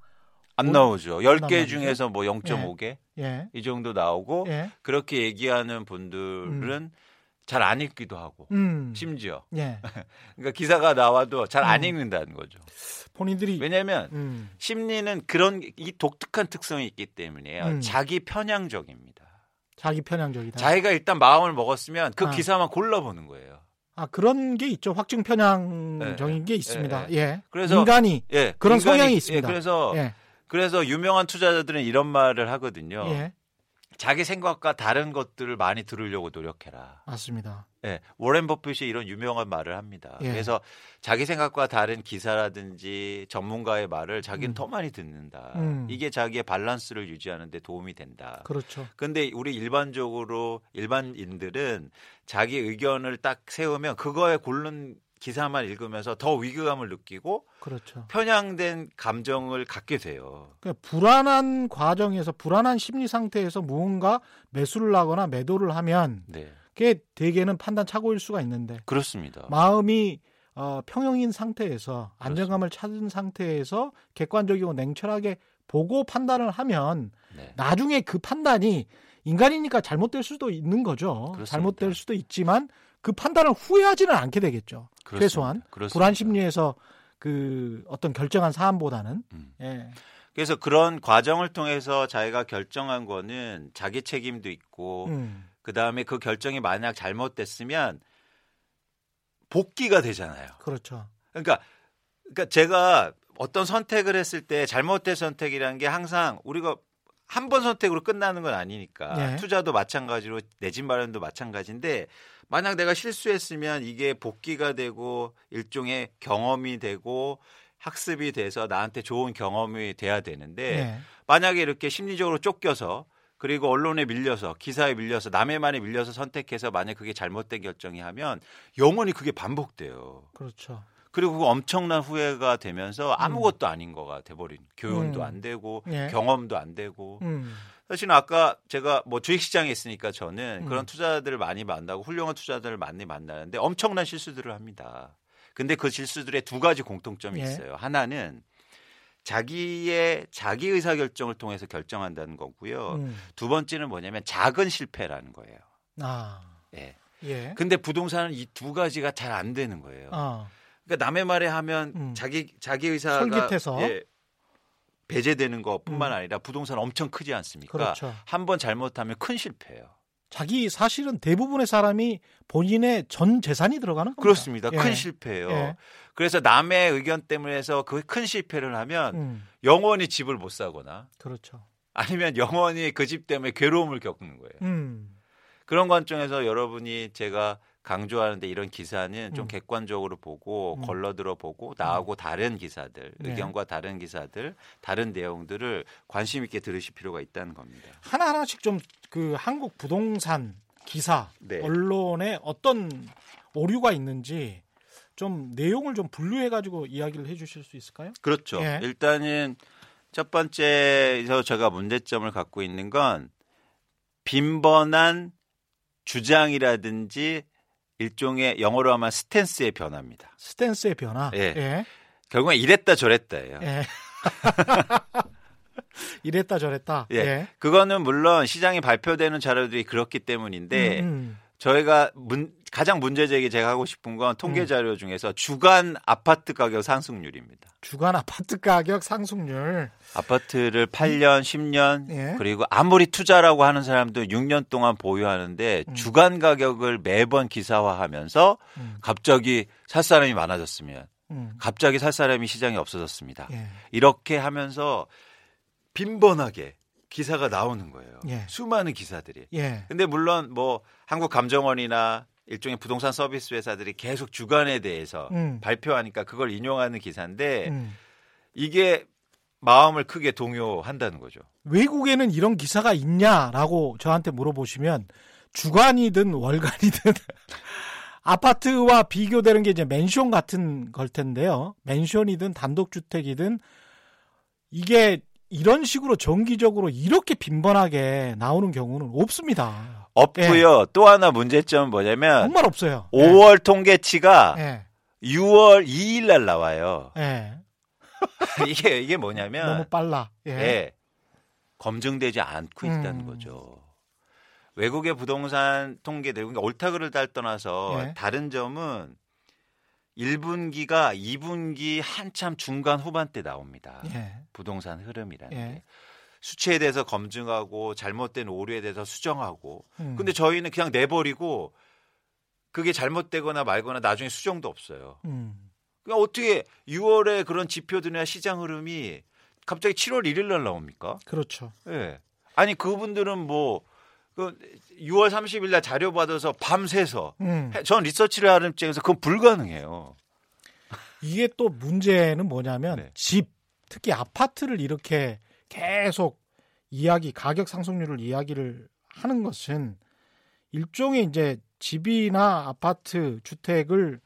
Speaker 3: 안 뭐, 나오죠. 10개 중에서 뭐 0.5개 예. 예. 이 정도 나오고 예. 그렇게 얘기하는 분들은 음. 잘 안 읽기도 하고 음. 심지어 예. (laughs) 그러니까 기사가 나와도 잘안 음. 읽는다는 거죠.
Speaker 1: 본인들이
Speaker 3: 왜냐하면 음. 심리는 그런 이 독특한 특성이 있기 때문에요. 음. 자기 편향적입니다.
Speaker 1: 자기 편향적이다.
Speaker 3: 자기가 일단 마음을 먹었으면 그 아. 기사만 골라보는 거예요.
Speaker 1: 아 그런 게 있죠. 확증 편향적인 네. 게 있습니다. 네. 예. 그래서 인간이 예. 그런 인간이, 성향이 있습니다.
Speaker 3: 예. 그래서 예. 그래서 유명한 투자자들은 이런 말을 하거든요. 예. 자기 생각과 다른 것들을 많이 들으려고 노력해라.
Speaker 1: 맞습니다.
Speaker 3: 네, 워렌 버핏이 이런 유명한 말을 합니다. 예. 그래서 자기 생각과 다른 기사라든지 전문가의 말을 자기는 음. 더 많이 듣는다. 음. 이게 자기의 밸런스를 유지하는 데 도움이 된다.
Speaker 1: 그렇죠.
Speaker 3: 근데 우리 일반적으로 일반인들은 자기 의견을 딱 세우면 그거에 고른 기사만 읽으면서 더 위기감을 느끼고 그렇죠. 편향된 감정을 갖게 돼요.
Speaker 1: 그러니까 불안한 과정에서 불안한 심리 상태에서 무언가 매수를 하거나 매도를 하면 네. 그게 대개는 판단 착오일 수가 있는데
Speaker 3: 그렇습니다.
Speaker 1: 마음이 어, 평형인 상태에서 안정감을 그렇습니다. 찾은 상태에서 객관적이고 냉철하게 보고 판단을 하면 네. 나중에 그 판단이 인간이니까 잘못될 수도 있는 거죠. 그렇습니다. 잘못될 수도 있지만 그 판단을 후회하지는 않게 되겠죠. 그렇습니다. 최소한 그렇습니다. 불안 심리에서 그 어떤 결정한 사안보다는 음. 예.
Speaker 3: 그래서 그런 과정을 통해서 자기가 결정한 거는 자기 책임도 있고 음. 그 다음에 그 결정이 만약 잘못됐으면 복귀가 되잖아요.
Speaker 1: 그렇죠.
Speaker 3: 그러니까 그러니까 제가 어떤 선택을 했을 때 잘못된 선택이라는 게 항상 우리가 한 번 선택으로 끝나는 건 아니니까 예. 투자도 마찬가지로 내 집 마련도 마찬가지인데 만약 내가 실수했으면 이게 복귀가 되고 일종의 경험이 되고 학습이 돼서 나한테 좋은 경험이 돼야 되는데 네. 만약에 이렇게 심리적으로 쫓겨서 그리고 언론에 밀려서 기사에 밀려서 남의 말에 밀려서 선택해서 만약 그게 잘못된 결정이 하면 영원히 그게 반복돼요.
Speaker 1: 그렇죠.
Speaker 3: 그리고 그 엄청난 후회가 되면서 아무것도 음. 아닌 거가 돼버린 교훈도 음. 안 되고 예. 경험도 안 되고 음. 사실은 아까 제가 뭐 주식시장에 있으니까 저는 음. 그런 투자들을 많이 만나고 훌륭한 투자들을 많이 만나는데 엄청난 실수들을 합니다. 근데 그 실수들의 두 가지 공통점이 예. 있어요. 하나는 자기의 자기 의사 결정을 통해서 결정한다는 거고요. 음. 두 번째는 뭐냐면 작은 실패라는 거예요. 아. 예. 예. 근데 부동산은 이 두 가지가 잘 안 되는 거예요. 아. 그러니까 남의 말에 하면 음. 자기 자기 의사가
Speaker 1: 솔깃해서
Speaker 3: 예, 배제되는 것뿐만 음. 아니라 부동산 엄청 크지 않습니까? 그렇죠. 한번 잘못하면 큰 실패예요.
Speaker 1: 자기 사실은 대부분의 사람이 본인의 전 재산이 들어가는 겁니다.
Speaker 3: 그렇습니다. 예. 큰 실패예요. 예. 그래서 남의 의견 때문에 해서 그 큰 실패를 하면 음. 영원히 집을 못 사거나
Speaker 1: 그렇죠.
Speaker 3: 아니면 영원히 그 집 때문에 괴로움을 겪는 거예요. 음. 그런 관점에서 여러분이 제가 강조하는데 이런 기사는 좀 음. 객관적으로 보고 음. 걸러들어 보고 나하고 음. 다른 기사들 네. 의견과 다른 기사들 다른 내용들을 관심 있게 들으실 필요가 있다는 겁니다.
Speaker 1: 하나 하나씩 좀 그 한국 부동산 기사 네. 언론에 어떤 오류가 있는지 좀 내용을 좀 분류해 가지고 이야기를 해주실 수 있을까요?
Speaker 3: 그렇죠. 예. 일단은 첫 번째에서 제가 문제점을 갖고 있는 건 빈번한 주장이라든지 일종의 영어로 하면 스탠스의 변화입니다.
Speaker 1: 스탠스의 변화.
Speaker 3: 예. 예. 결국엔 이랬다 저랬다예요. 예. (laughs)
Speaker 1: 이랬다 저랬다.
Speaker 3: 예. 예. 그거는 물론 시장에 발표되는 자료들이 그렇기 때문인데 음, 음. 저희가 문, 가장 문제 제기 제가 하고 싶은 건 통계 음. 자료 중에서 주간 아파트 가격 상승률입니다.
Speaker 1: 주간 아파트 가격 상승률.
Speaker 3: 아파트를 8년, 10년 예. 그리고 아무리 투자라고 하는 사람도 6년 동안 보유하는데 음. 주간 가격을 매번 기사화하면서 음. 갑자기 살 사람이 많아졌으면 음. 갑자기 살 사람이 시장에 없어졌습니다. 예. 이렇게 하면서 빈번하게 기사가 나오는 거예요. 예. 수많은 기사들이. 예. 근데 물론 뭐 한국감정원이나 일종의 부동산 서비스 회사들이 계속 주간에 대해서 음. 발표하니까 그걸 인용하는 기사인데 음. 이게 마음을 크게 동요한다는 거죠.
Speaker 1: 외국에는 이런 기사가 있냐라고 저한테 물어보시면 주간이든 월간이든 (laughs) 아파트와 비교되는 게 이제 맨션 같은 걸 텐데요. 맨션이든 단독주택이든 이게 이런 식으로 정기적으로 이렇게 빈번하게 나오는 경우는 없습니다.
Speaker 3: 없고요. 예. 또 하나 문제점은 뭐냐면
Speaker 1: 정말 없어요.
Speaker 3: 5월 예. 통계치가 예. 6월 2일 날 나와요. 예. (laughs) 이게 이게 뭐냐면
Speaker 1: 너무 빨라. 예.
Speaker 3: 예. 검증되지 않고 있다는 음. 거죠. 외국의 부동산 통계들 그러니까 옳다 그를 달 떠나서 예. 다른 점은 1분기가 2분기 한참 중간 후반 때 나옵니다. 예. 부동산 흐름이라는 예. 게. 수치에 대해서 검증하고 잘못된 오류에 대해서 수정하고. 음. 근데 저희는 그냥 내버리고 그게 잘못되거나 말거나 나중에 수정도 없어요. 음. 그러니까 어떻게 6월에 그런 지표들이나 시장 흐름이 갑자기 7월 1일 날 나옵니까?
Speaker 1: 그렇죠.
Speaker 3: 예. 네. 아니 그분들은 뭐 그 6월 30일 날 자료 받아서 밤새서 음. 전 리서치를 하는 입장에서 그건 불가능해요.
Speaker 1: 이게 또 문제는 뭐냐면 네. 집 특히 아파트를 이렇게 계속 이야기 가격 상승률을 이야기를 하는 것은 일종의 이제 집이나 아파트 주택을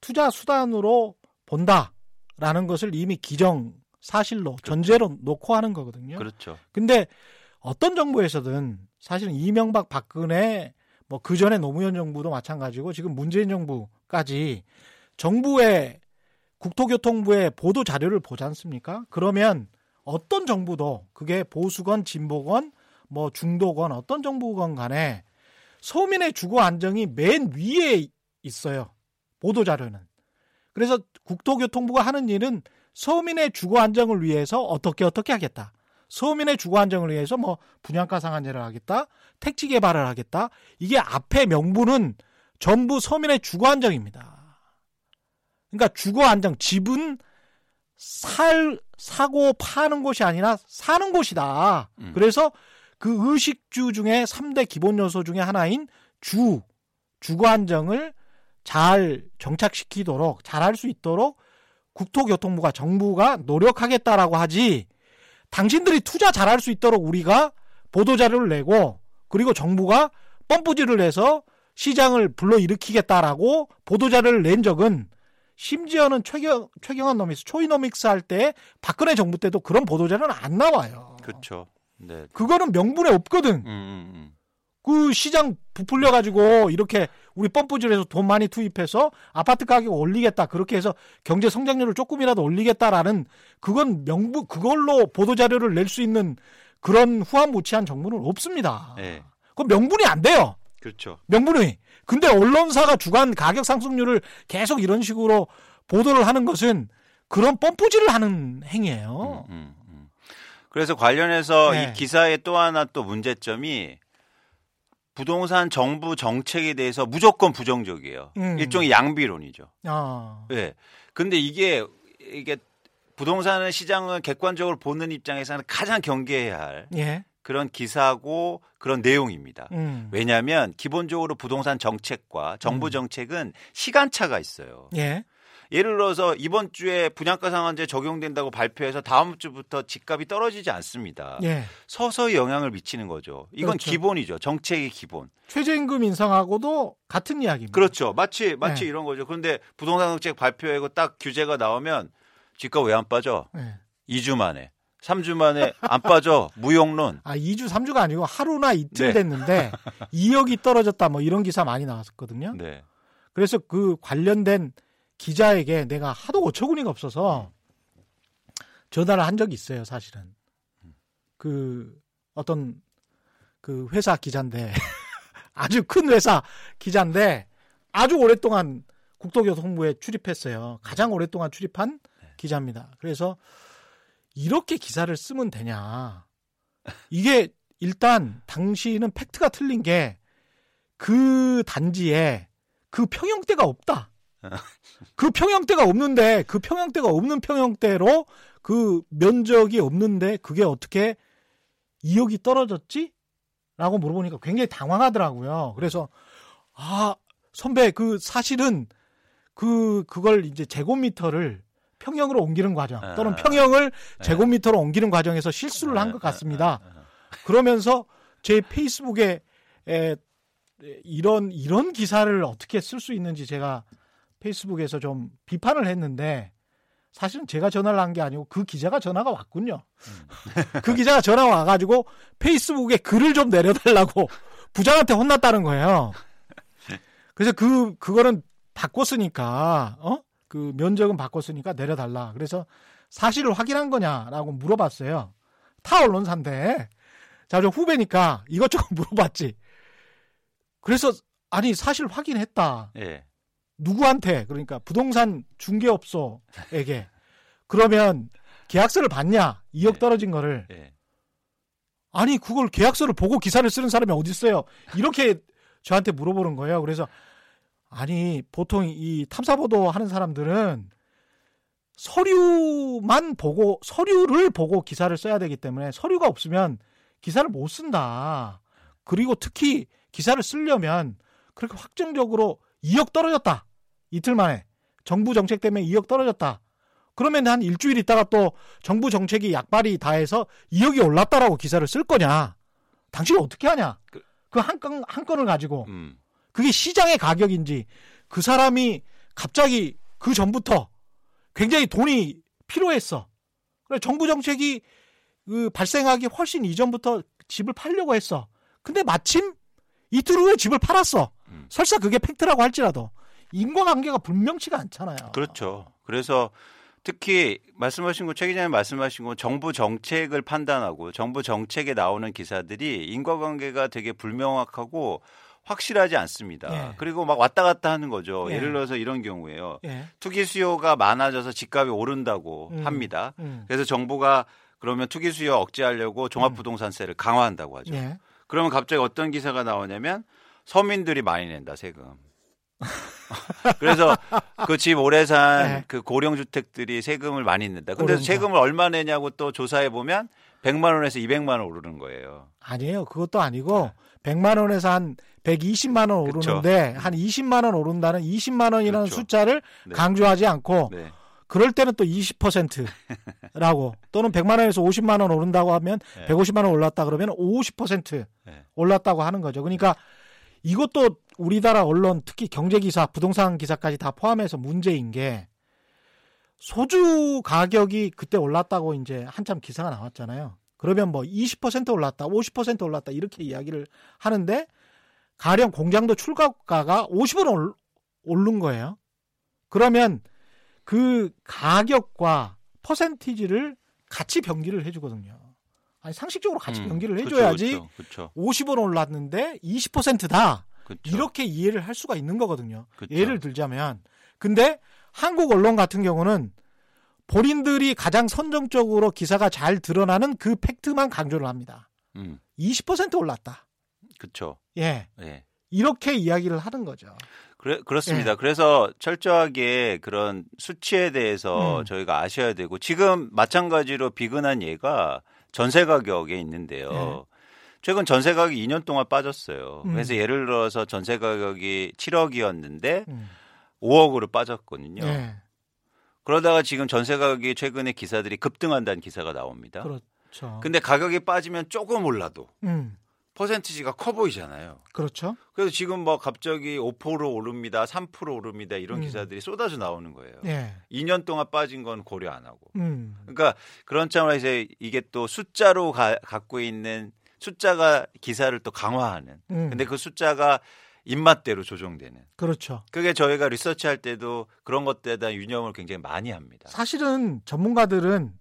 Speaker 1: 투자 수단으로 본다라는 것을 이미 기정 사실로 그렇죠. 전제로 놓고 하는 거거든요.
Speaker 3: 그렇죠.
Speaker 1: 근데 어떤 정부에서든 사실은 이명박 박근혜 뭐 그 전에 노무현 정부도 마찬가지고 지금 문재인 정부까지 정부의 국토교통부의 보도 자료를 보지 않습니까? 그러면 어떤 정부도 그게 보수건 진보건 뭐 중도건 어떤 정부건 간에 서민의 주거 안정이 맨 위에 있어요. 보도 자료는. 그래서 국토교통부가 하는 일은 서민의 주거 안정을 위해서 어떻게 어떻게 하겠다. 서민의 주거 안정을 위해서 뭐 분양가 상한제를 하겠다, 택지 개발을 하겠다. 이게 앞에 명분은 전부 서민의 주거 안정입니다. 그러니까 주거 안정, 집은 살 사고 파는 곳이 아니라 사는 곳이다. 음. 그래서 그 의식주 중에 3대 기본 요소 중에 하나인 주 주거 안정을 잘 정착시키도록 잘할 수 있도록 국토교통부가 정부가 노력하겠다라고 하지 당신들이 투자 잘할 수 있도록 우리가 보도자료를 내고 그리고 정부가 펌프질을 해서 시장을 불러일으키겠다라고 보도자료를 낸 적은 심지어는 최경, 최경환 노믹스, 초이노믹스 할 때 박근혜 정부 때도 그런 보도자료는 안 나와요.
Speaker 3: 그렇죠.
Speaker 1: 네. 그거는 명분에 없거든. 음, 음, 음. 그 시장 부풀려 가지고 이렇게 우리 펌프질해서 돈 많이 투입해서 아파트 가격 올리겠다 그렇게 해서 경제 성장률을 조금이라도 올리겠다라는 그건 명부 그걸로 보도 자료를 낼 수 있는 그런 후한 무치한 정부는 없습니다. 네. 그 명분이 안 돼요.
Speaker 3: 그렇죠.
Speaker 1: 명분이. 근데 언론사가 주간 가격 상승률을 계속 이런 식으로 보도를 하는 것은 그런 펌프질을 하는 행위예요. 음, 음, 음.
Speaker 3: 그래서 관련해서 네. 이 기사의 또 하나 또 문제점이 부동산 정부 정책에 대해서 무조건 부정적이에요. 음. 일종의 양비론이죠. 아. 네. 근데 이게 이게 부동산 시장을 객관적으로 보는 입장에서는 가장 경계해야 할 예. 그런 기사고 그런 내용입니다. 음. 왜냐하면 기본적으로 부동산 정책과 정부 음. 정책은 시간차가 있어요. 예. 예를 들어서 이번 주에 분양가 상한제 적용된다고 발표해서 다음 주부터 집값이 떨어지지 않습니다. 예. 서서히 영향을 미치는 거죠. 이건 그렇죠. 기본이죠. 정책의 기본.
Speaker 1: 최저임금 인상하고도 같은 이야기입니다.
Speaker 3: 그렇죠. 마치 마치 예. 이런 거죠. 그런데 부동산 정책 발표하고 딱 규제가 나오면 집값 왜 안 빠져? 예. 2주 만에. 3주 만에 안 빠져 무용론.
Speaker 1: 아 2주 3주가 아니고 하루나 이틀 네. 됐는데 (laughs) 2억이 떨어졌다 뭐 이런 기사 많이 나왔었거든요. 네. 그래서 그 관련된 기자에게 내가 하도 어처구니가 없어서 전화를 한 적이 있어요, 사실은. 그 어떤 그 회사 기자인데 (laughs) 아주 큰 회사 기자인데 아주 오랫동안 국토교통부에 출입했어요. 가장 오랫동안 출입한 네. 기자입니다. 그래서 이렇게 기사를 쓰면 되냐. 이게 일단 당시는 팩트가 틀린 게 그 단지에 그 평형대가 없다. 그 평형대가 없는데 그 평형대가 없는 평형대로 그 면적이 없는데 그게 어떻게 2억이 떨어졌지? 라고 물어보니까 굉장히 당황하더라고요. 그래서 아 선배 그 사실은 그 그걸 이제 제곱미터를 평형으로 옮기는 과정 아. 또는 평형을 네. 제곱미터로 옮기는 과정에서 실수를 한 것 같습니다. 아, 아, 그러면서 제 페이스북에 에, 이런 이런 기사를 어떻게 쓸 수 있는지 제가 페이스북에서 좀 비판을 했는데 사실은 제가 전화를 한 게 아니고 그 기자가 전화가 왔군요. 음. 그 기자가 전화가 와가지고 페이스북에 글을 좀 내려달라고 (laughs) 부장한테 혼났다는 거예요. 그래서 그 그거는 바꿨으니까 어? 그 면적은 바꿨으니까 내려달라. 그래서 사실을 확인한 거냐라고 물어봤어요. 타 언론사인데 자, 저 후배니까 이것저것 (laughs) 물어봤지. 그래서 아니 사실 확인했다. 예. 누구한테 그러니까 부동산 중개업소에게 그러면 계약서를 봤냐? 2억 예. 떨어진 거를. 예. 아니 그걸 계약서를 보고 기사를 쓰는 사람이 어디 있어요? 이렇게 저한테 물어보는 거예요. 그래서 아니 보통 이 탐사 보도 하는 사람들은 서류만 보고 서류를 보고 기사를 써야 되기 때문에 서류가 없으면 기사를 못 쓴다. 그리고 특히 기사를 쓰려면 그렇게 확정적으로 2억 떨어졌다. 이틀 만에 정부 정책 때문에 2억 떨어졌다. 그러면 한 일주일 있다가 또 정부 정책이 약발이 다해서 2억이 올랐다라고 기사를 쓸 거냐? 당신이 어떻게 하냐? 그 한 건, 한 건을 가지고. 음. 그게 시장의 가격인지 그 사람이 갑자기 그 전부터 굉장히 돈이 필요했어. 그래 정부 정책이 그 발생하기 훨씬 이전부터 집을 팔려고 했어. 근데 마침 이틀 후에 집을 팔았어. 음. 설사 그게 팩트라고 할지라도 인과관계가 분명치가 않잖아요.
Speaker 3: 그렇죠. 그래서 특히 말씀하신 거 최 기자님 말씀하신 거 정부 정책을 판단하고 정부 정책에 나오는 기사들이 인과관계가 되게 불명확하고 확실하지 않습니다. 예. 그리고 막 왔다 갔다 하는 거죠. 예. 를 들어서 이런 경우에요. 예. 투기 수요가 많아져서 집값이 오른다고 음. 합니다. 음. 그래서 정부가 그러면 투기 수요 억제하려고 종합부동산세를 강화한다고 하죠. 예. 그러면 갑자기 어떤 기사가 나오냐면 서민들이 많이 낸다 세금. (laughs) 그래서 그 집 오래 산그 네. 그 고령 주택들이 세금을 많이 낸다. 근데 오른다. 세금을 얼마 내냐고 또 조사해 보면 100만 원에서 200만 원 오르는 거예요.
Speaker 1: 아니에요. 그것도 아니고 네. 100만 원에서 한 120만 원 오르는데 그쵸. 한 20만 원 오른다는 20만 원이라는 그렇죠. 숫자를 네. 강조하지 않고 네. 그럴 때는 또 20%라고 (laughs) 또는 100만 원에서 50만 원 오른다고 하면 네. 150만 원 올랐다 그러면 50% 네. 올랐다고 하는 거죠. 그러니까 이것도 우리나라 언론 특히 경제 기사, 부동산 기사까지 다 포함해서 문제인 게 소주 가격이 그때 올랐다고 이제 한참 기사가 나왔잖아요. 그러면 뭐 20% 올랐다, 50% 올랐다 이렇게 이야기를 하는데 가령 공장도 출가가가 50원 오른 거예요. 그러면 그 가격과 퍼센티지를 같이 병기를 해주거든요. 아니 상식적으로 같이 음, 병기를 해줘야지 그쵸, 그쵸, 그쵸. 50원 올랐는데 20%다 이렇게 이해를 할 수가 있는 거거든요. 예를 들자면 근데 한국 언론 같은 경우는 본인들이 가장 선정적으로 기사가 잘 드러나는 그 팩트만 강조를 합니다. 음. 20% 올랐다.
Speaker 3: 그렇죠.
Speaker 1: 예. 예. 이렇게 이야기를 하는 거죠.
Speaker 3: 그래, 그렇습니다. 예. 그래서 철저하게 그런 수치에 대해서 음. 저희가 아셔야 되고 지금 마찬가지로 비근한 예가 전세 가격에 있는데요. 예. 최근 전세 가격이 2년 동안 빠졌어요. 음. 그래서 예를 들어서 전세 가격이 7억이었는데 음. 5억으로 빠졌거든요. 예. 그러다가 지금 전세 가격이 최근에 기사들이 급등한다는 기사가 나옵니다. 그렇죠. 근데 가격이 빠지면 조금 올라도 음. 퍼센티지가 커 보이잖아요.
Speaker 1: 그렇죠.
Speaker 3: 그래서 지금 뭐 갑자기 5% 오릅니다, 3% 오릅니다 이런 음. 기사들이 쏟아져 나오는 거예요. 예. 2년 동안 빠진 건 고려 안 하고. 음. 그러니까 그런 차원에서 이게 또 숫자로 가, 갖고 있는 숫자가 기사를 또 강화하는. 음. 근데 그 숫자가 입맛대로 조정되는.
Speaker 1: 그렇죠.
Speaker 3: 그게 저희가 리서치할 때도 그런 것들에 대한 유념을 굉장히 많이 합니다.
Speaker 1: 사실은 전문가들은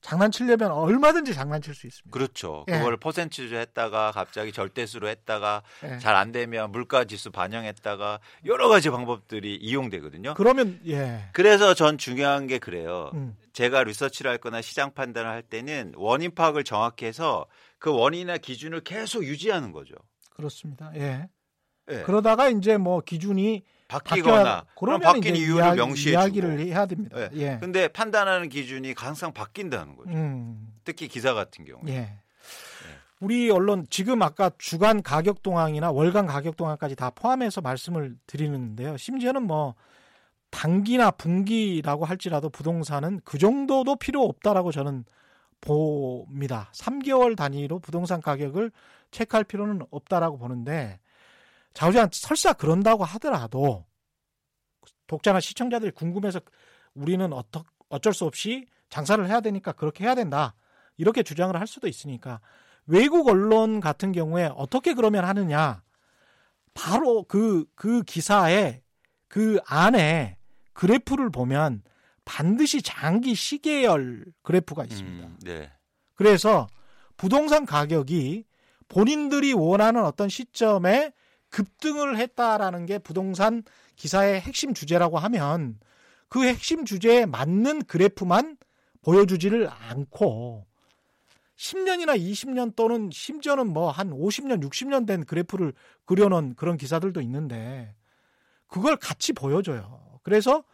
Speaker 1: 장난치려면 얼마든지 장난칠 수 있습니다.
Speaker 3: 그렇죠. 예. 그걸 퍼센티지로 했다가 갑자기 절대수로 했다가 예. 잘안 되면 물가 지수 반영했다가 여러 가지 방법들이 이용되거든요.
Speaker 1: 그러면 예.
Speaker 3: 그래서 전 중요한 게 그래요. 음. 제가 리서치를 할 거나 시장 판단을 할 때는 원인 파악을 정확히 해서 그 원인이나 기준을 계속 유지하는 거죠.
Speaker 1: 그렇습니다. 예. 예. 그러다가 이제 뭐 기준이
Speaker 3: 바뀌거나 그러면 바뀐 이유를 이야기, 명시해
Speaker 1: 이야기를 해야 됩니다.
Speaker 3: 네. 예. 근데 판단하는 기준이 항상 바뀐다는 거죠. 음. 특히 기사 같은 경우. 예. 네.
Speaker 1: 우리 언론 지금 아까 주간 가격 동향이나 월간 가격 동향까지 다 포함해서 말씀을 드리는데요. 심지어는 뭐 단기나 분기라고 할지라도 부동산은 그 정도도 필요 없다라고 저는 봅니다. 3개월 단위로 부동산 가격을 체크할 필요는 없다라고 보는데 자우지간 설사 그런다고 하더라도 독자나 시청자들이 궁금해서 우리는 어떠, 어쩔 수 없이 장사를 해야 되니까 그렇게 해야 된다. 이렇게 주장을 할 수도 있으니까 외국 언론 같은 경우에 어떻게 그러면 하느냐. 바로 그, 그 기사에 그 안에 그래프를 보면 반드시 장기 시계열 그래프가 있습니다. 음, 네. 그래서 부동산 가격이 본인들이 원하는 어떤 시점에 급등을 했다라는 게 부동산 기사의 핵심 주제라고 하면 그 핵심 주제에 맞는 그래프만 보여주지를 않고 10년이나 20년 또는 심지어는 뭐 한 50년, 60년 된 그래프를 그려놓은 그런 기사들도 있는데 그걸 같이 보여줘요. 그래서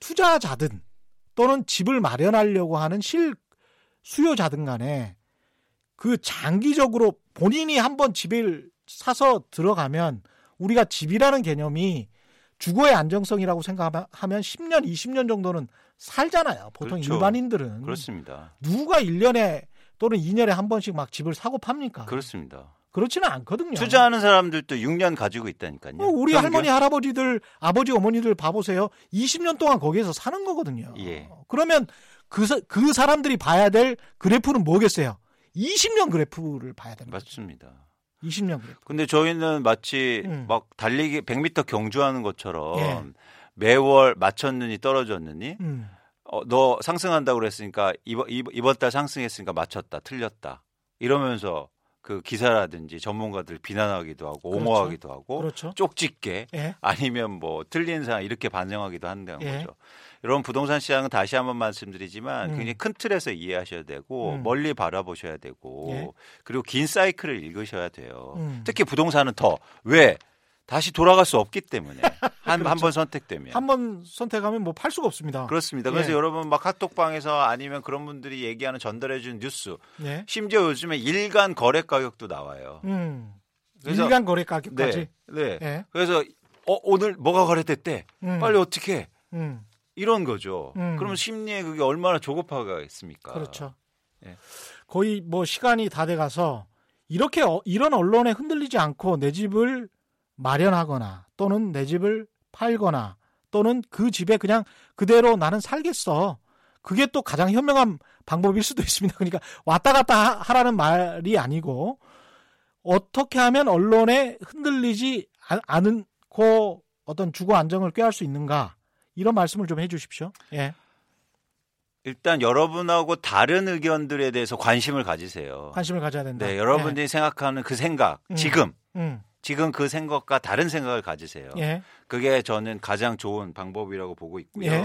Speaker 1: 투자자든 또는 집을 마련하려고 하는 실 수요자든 간에 그 장기적으로 본인이 한번 집을 사서 들어가면 우리가 집이라는 개념이 주거의 안정성이라고 생각하면 10년, 20년 정도는 살잖아요. 보통 그렇죠. 일반인들은.
Speaker 3: 그렇습니다.
Speaker 1: 누가 1년에 또는 2년에 한 번씩 막 집을 사고 팝니까?
Speaker 3: 그렇습니다.
Speaker 1: 그렇지는 않거든요.
Speaker 3: 투자하는 사람들도 6년 가지고 있다니까요. 어,
Speaker 1: 우리 평균? 할머니, 할아버지들, 아버지, 어머니들 봐보세요. 20년 동안 거기에서 사는 거거든요. 예. 그러면 그, 그 사람들이 봐야 될 그래프는 뭐겠어요? 20년 그래프를 봐야 됩니다.
Speaker 3: 맞습니다.
Speaker 1: 20년 그래프.
Speaker 3: 근데 저희는 마치 음. 막 달리기 100m 경주하는 것처럼 예. 매월 맞췄느니 떨어졌느니 음. 어, 너 상승한다고 그랬으니까 이번, 이번 달 상승했으니까 맞췄다, 틀렸다. 이러면서 그 기사라든지 전문가들 비난하기도 하고 그렇죠. 옹호하기도 하고 그렇죠. 쪽집게 예. 아니면 뭐 틀린 사항 이렇게 반영하기도 한다는 예. 거죠. 여러분 부동산 시장은 다시 한번 말씀드리지만 음. 굉장히 큰 틀에서 이해하셔야 되고 음. 멀리 바라보셔야 되고 예. 그리고 긴 사이클을 읽으셔야 돼요. 음. 특히 부동산은 더 왜? 다시 돌아갈 수 없기 때문에 (laughs) 한 한번 그렇죠. 선택되면
Speaker 1: 한 번 선택하면 뭐 팔 수가 없습니다.
Speaker 3: 그렇습니다. 그래서 예. 여러분 막 카톡방에서 아니면 그런 분들이 얘기하는 전달해 준 뉴스, 예. 심지어 요즘에 일간 거래 가격도 나와요. 음.
Speaker 1: 그래서, 일간 거래 가격까지.
Speaker 3: 네. 네. 예. 그래서 어, 오늘 뭐가 거래됐대. 음. 빨리 어떻게? 음. 이런 거죠. 음. 그러면 심리에 그게 얼마나 조급하겠습니까?
Speaker 1: 그렇죠. 예. 거의 뭐 시간이 다 돼가서 이렇게 어, 이런 언론에 흔들리지 않고 내 집을 마련하거나 또는 내 집을 팔거나 또는 그 집에 그냥 그대로 나는 살겠어. 그게 또 가장 현명한 방법일 수도 있습니다. 그러니까 왔다 갔다 하라는 말이 아니고 어떻게 하면 언론에 흔들리지 않고 어떤 주거 안정을 꾀할 수 있는가 이런 말씀을 좀 해주십시오. 예.
Speaker 3: 일단 여러분하고 다른 의견들에 대해서 관심을 가지세요.
Speaker 1: 관심을 가져야 된다.
Speaker 3: 네, 여러분들이 예. 생각하는 그 생각, 음. 지금, 음. 지금 그 생각과 다른 생각을 가지세요. 예. 그게 저는 가장 좋은 방법이라고 보고 있고요. 예.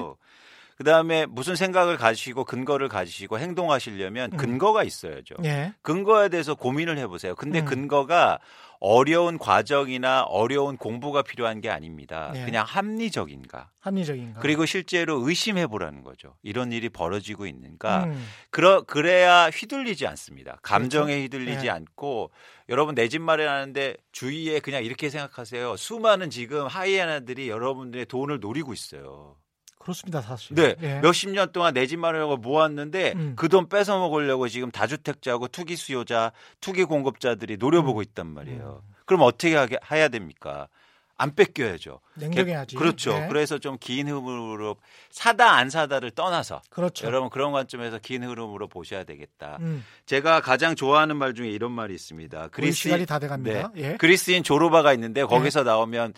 Speaker 3: 그 다음에 무슨 생각을 가지시고 근거를 가지시고 행동하시려면 음. 근거가 있어야죠. 예. 근거에 대해서 고민을 해 보세요. 근데 음. 근거가 어려운 과정이나 어려운 공부가 필요한 게 아닙니다. 예. 그냥 합리적인가.
Speaker 1: 합리적인가.
Speaker 3: 그리고 실제로 의심해 보라는 거죠. 이런 일이 벌어지고 있는가. 음. 그러, 그래야 휘둘리지 않습니다. 감정에 그렇죠? 휘둘리지 예. 않고 여러분 내 집 마련하는데 주위에 그냥 이렇게 생각하세요. 수많은 지금 하이에나들이 여러분들의 돈을 노리고 있어요.
Speaker 1: 그렇습니다, 사실.
Speaker 3: 네. 예. 몇십 년 동안 내 집 마련하고 모았는데 음. 그돈 뺏어 먹으려고 지금 다주택자하고 투기 수요자, 투기 공급자들이 노려보고 음. 있단 말이에요. 음. 그럼 어떻게 하게, 해야 됩니까? 안 뺏겨야죠.
Speaker 1: 냉정해야지.
Speaker 3: 그렇죠. 네. 그래서 좀 긴 흐름으로 사다 안 사다를 떠나서
Speaker 1: 그렇죠.
Speaker 3: 여러분 그런 관점에서 긴 흐름으로 보셔야 되겠다. 음. 제가 가장 좋아하는 말 중에 이런 말이 있습니다.
Speaker 1: 그리스 시간이 다 돼갑니다. 네.
Speaker 3: 예. 그리스인 조르바가 있는데 거기서 예. 나오면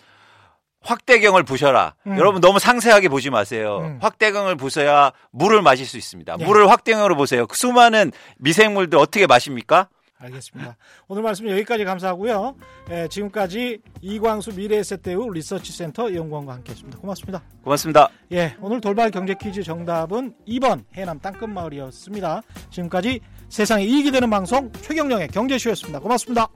Speaker 3: 확대경을 부셔라. 음. 여러분 너무 상세하게 보지 마세요. 음. 확대경을 부셔야 물을 마실 수 있습니다. 네. 물을 확대경으로 보세요. 그 수많은 미생물들 어떻게 마십니까?
Speaker 1: 알겠습니다. 오늘 말씀 여기까지 감사하고요. 예, 지금까지 이광수 미래에셋대우 리서치센터 연구원과 함께했습니다. 고맙습니다.
Speaker 3: 고맙습니다.
Speaker 1: 예, 오늘 돌발 경제 퀴즈 정답은 2번 해남 땅끝 마을이었습니다. 지금까지 세상에 이익이 되는 방송 최경령의 경제쇼였습니다. 고맙습니다.